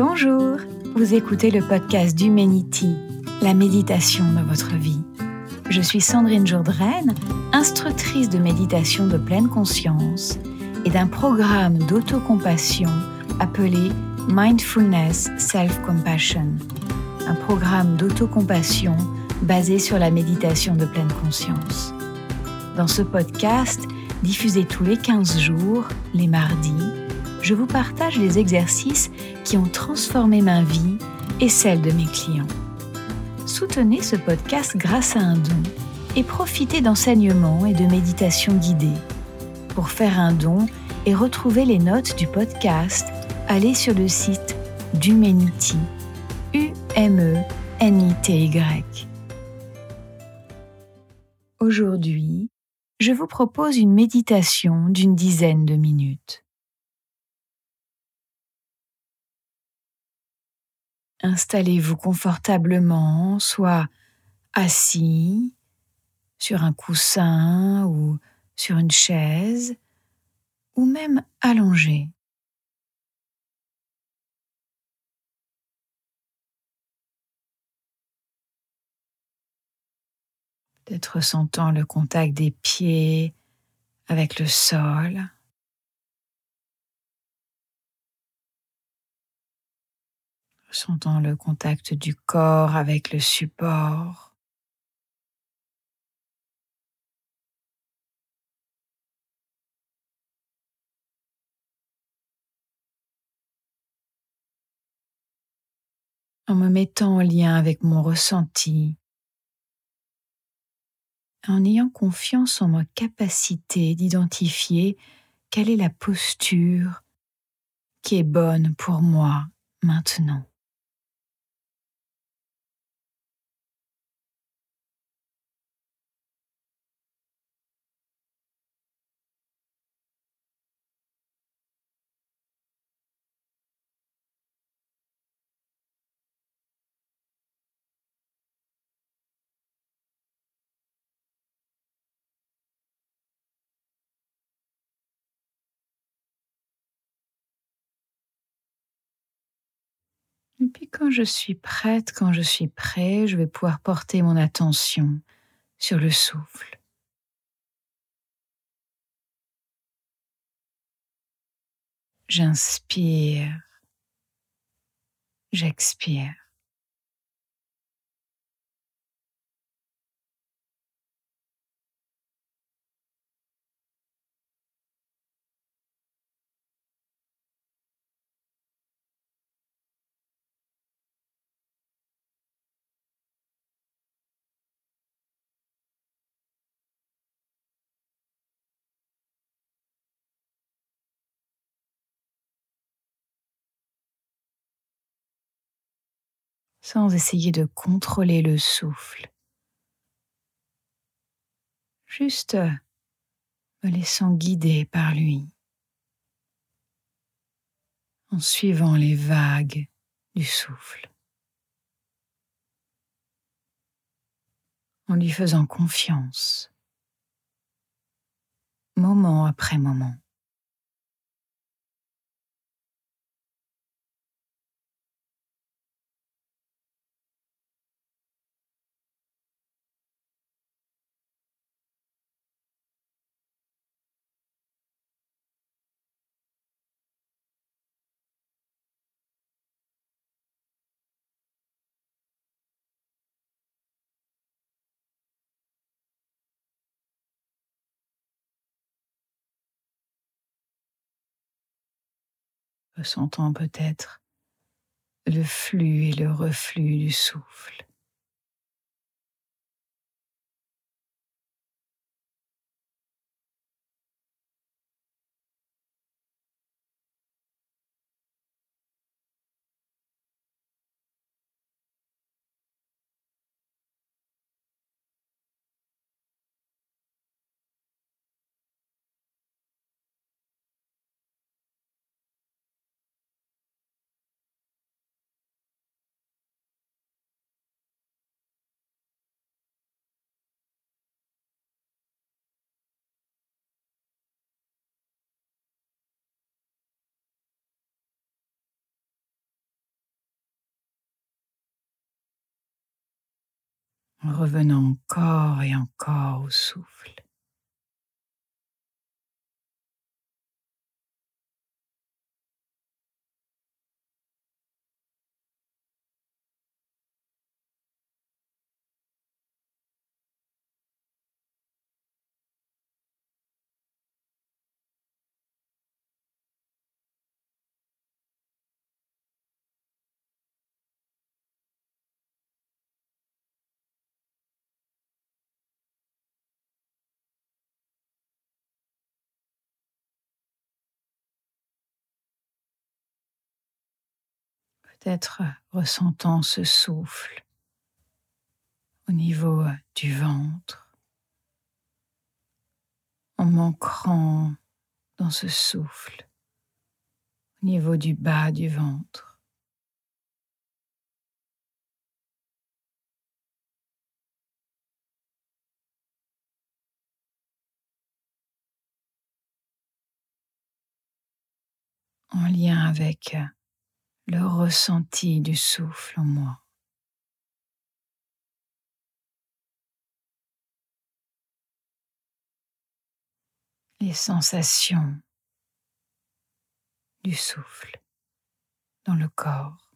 Bonjour, vous écoutez le podcast d'Humanity, la méditation dans votre vie. Je suis Sandrine Jourdraine, instructrice de méditation de pleine conscience et d'un programme d'autocompassion appelé Mindfulness Self-Compassion, un programme d'autocompassion basé sur la méditation de pleine conscience. Dans ce podcast, diffusé tous les 15 jours, les mardis, je vous partage les exercices qui ont transformé ma vie et celle de mes clients. Soutenez ce podcast grâce à un don et profitez d'enseignements et de méditations guidées. Pour faire un don et retrouver les notes du podcast, allez sur le site d'Humanity, U-M-E-N-I-T-Y. Aujourd'hui, je vous propose une méditation d'une dizaine de minutes. Installez-vous confortablement, soit assis sur un coussin ou sur une chaise, ou même allongé. Peut-être ressentant le contact des pieds avec le sol. Ressentant le contact du corps avec le support. En me mettant en lien avec mon ressenti, en ayant confiance en ma capacité d'identifier quelle est la posture qui est bonne pour moi maintenant. Et puis quand je suis prête, quand je suis prêt, je vais pouvoir porter mon attention sur le souffle. J'inspire, j'expire. Sans essayer de contrôler le souffle. Juste me laissant guider par lui, en suivant les vagues du souffle, en lui faisant confiance, moment après moment. Ressentant peut-être le flux et le reflux du souffle. En revenant encore et encore au souffle. Peut-être ressentant ce souffle au niveau du ventre, en m'ancrant dans ce souffle au niveau du bas du ventre. en lien avec le ressenti du souffle en moi. Les sensations du souffle dans le corps.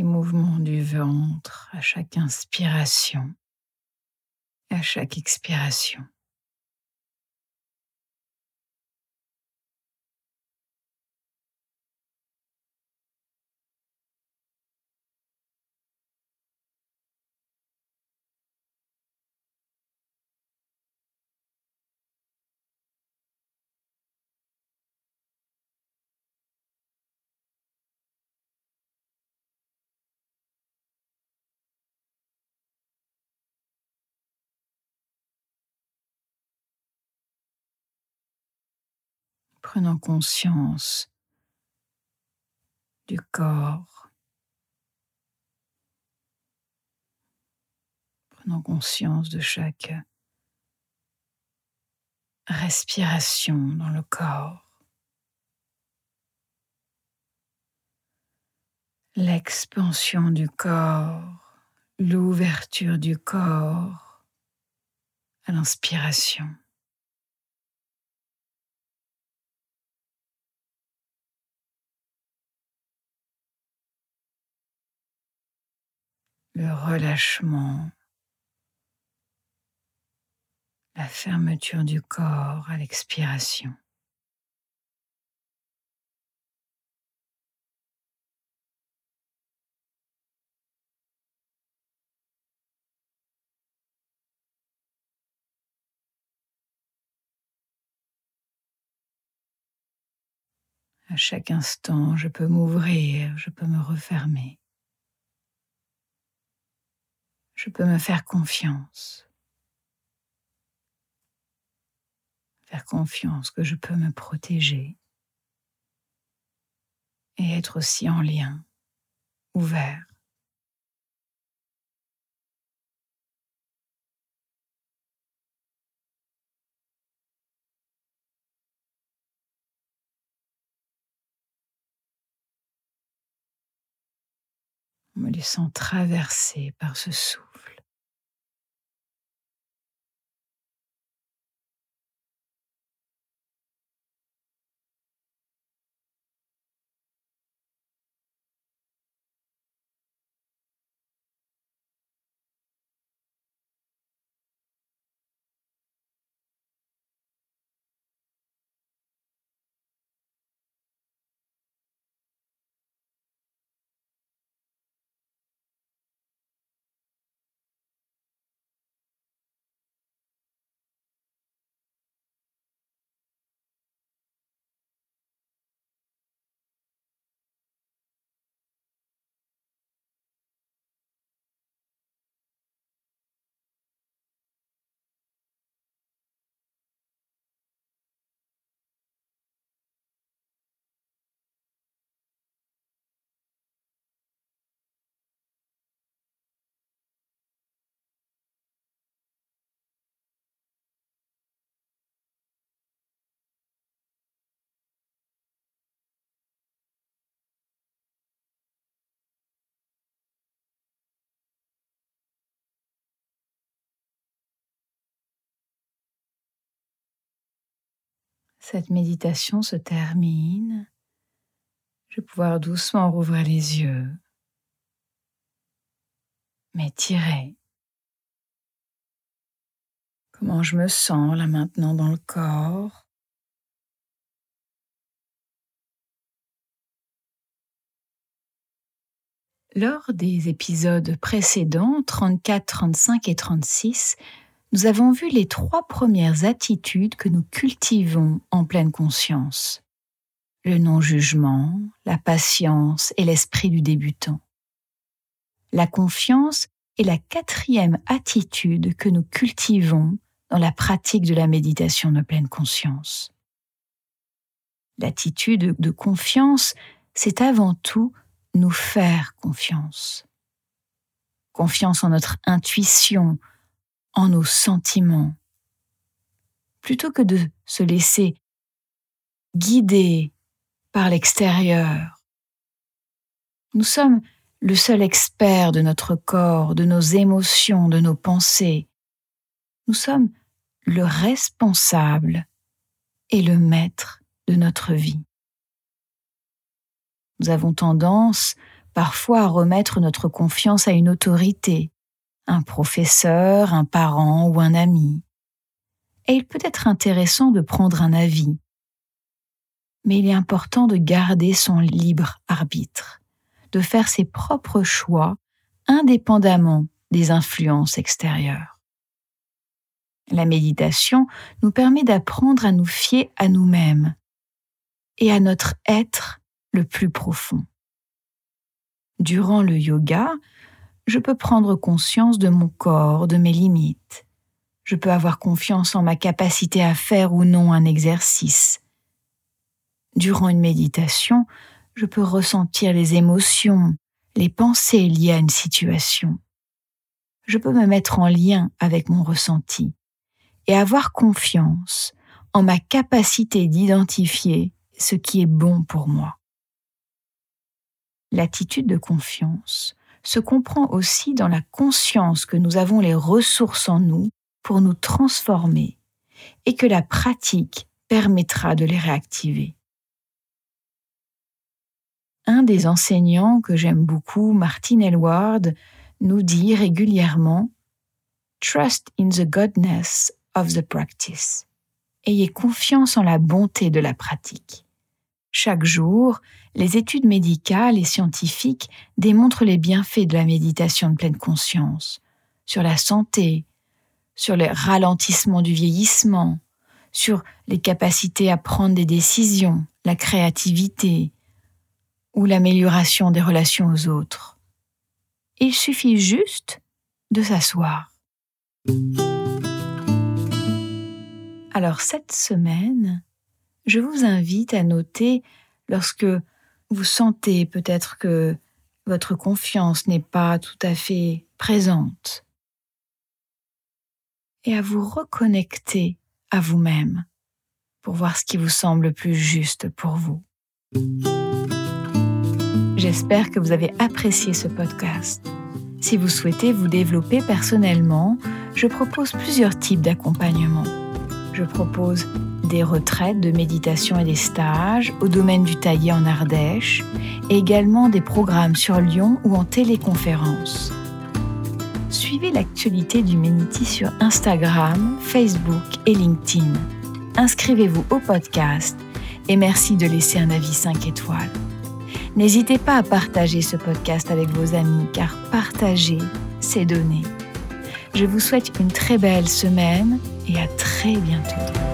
Les mouvements du ventre à chaque inspiration à chaque expiration. Prenant conscience du corps, prenant conscience de chaque respiration dans le corps. L'expansion du corps, l'ouverture du corps à l'inspiration. Le relâchement, la fermeture du corps à l'expiration. À chaque instant, je peux m'ouvrir, je peux me refermer. Je peux me faire confiance. Faire confiance que je peux me protéger et être aussi en lien, ouvert. me laissant traverser par ce souffle. Cette méditation se termine, je vais pouvoir doucement rouvrir les yeux, m'étirer. Comment je me sens là maintenant dans le corps? Lors des épisodes précédents, 34, 35 et 36, nous avons vu les trois premières attitudes que nous cultivons en pleine conscience. Le non-jugement, la patience et l'esprit du débutant. La confiance est la quatrième attitude que nous cultivons dans la pratique de la méditation de pleine conscience. L'attitude de confiance, c'est avant tout nous faire confiance. Confiance en notre intuition, en nos sentiments. Plutôt que de se laisser guider par l'extérieur. Nous sommes le seul expert de notre corps, de nos émotions, de nos pensées. Nous sommes le responsable et le maître de notre vie. Nous avons tendance parfois à remettre notre confiance à une autorité, un professeur, un parent ou un ami. Et il peut être intéressant de prendre un avis. Mais il est important de garder son libre arbitre, de faire ses propres choix indépendamment des influences extérieures. La méditation nous permet d'apprendre à nous fier à nous-mêmes et à notre être le plus profond. Durant le yoga, je peux prendre conscience de mon corps, de mes limites. Je peux avoir confiance en ma capacité à faire ou non un exercice. Durant une méditation, je peux ressentir les émotions, les pensées liées à une situation. Je peux me mettre en lien avec mon ressenti et avoir confiance en ma capacité d'identifier ce qui est bon pour moi. L'attitude de confiance se comprend aussi dans la conscience que nous avons les ressources en nous pour nous transformer et que la pratique permettra de les réactiver. Un des enseignants que j'aime beaucoup, Martin Elward, nous dit régulièrement Trust in the goodness of the practice. Ayez confiance en la bonté de la pratique. Chaque jour, les études médicales et scientifiques démontrent les bienfaits de la méditation de pleine conscience sur la santé, sur les ralentissements du vieillissement, sur les capacités à prendre des décisions, la créativité ou l'amélioration des relations aux autres. Il suffit juste de s'asseoir. Alors cette semaine, je vous invite à noter lorsque vous sentez peut-être que votre confiance n'est pas tout à fait présente et à vous reconnecter à vous-même pour voir ce qui vous semble le plus juste pour vous. J'espère que vous avez apprécié ce podcast. Si vous souhaitez vous développer personnellement, je propose plusieurs types d'accompagnement. Je propose des retraites de méditation et des stages au domaine du taillé en Ardèche également des programmes sur Lyon ou en téléconférence. Suivez l'actualité du Meniti sur Instagram, Facebook et LinkedIn. Inscrivez-vous au podcast et merci de laisser un avis 5 étoiles. N'hésitez pas à partager ce podcast avec vos amis car partager, c'est donner. Je vous souhaite une très belle semaine et à très bientôt.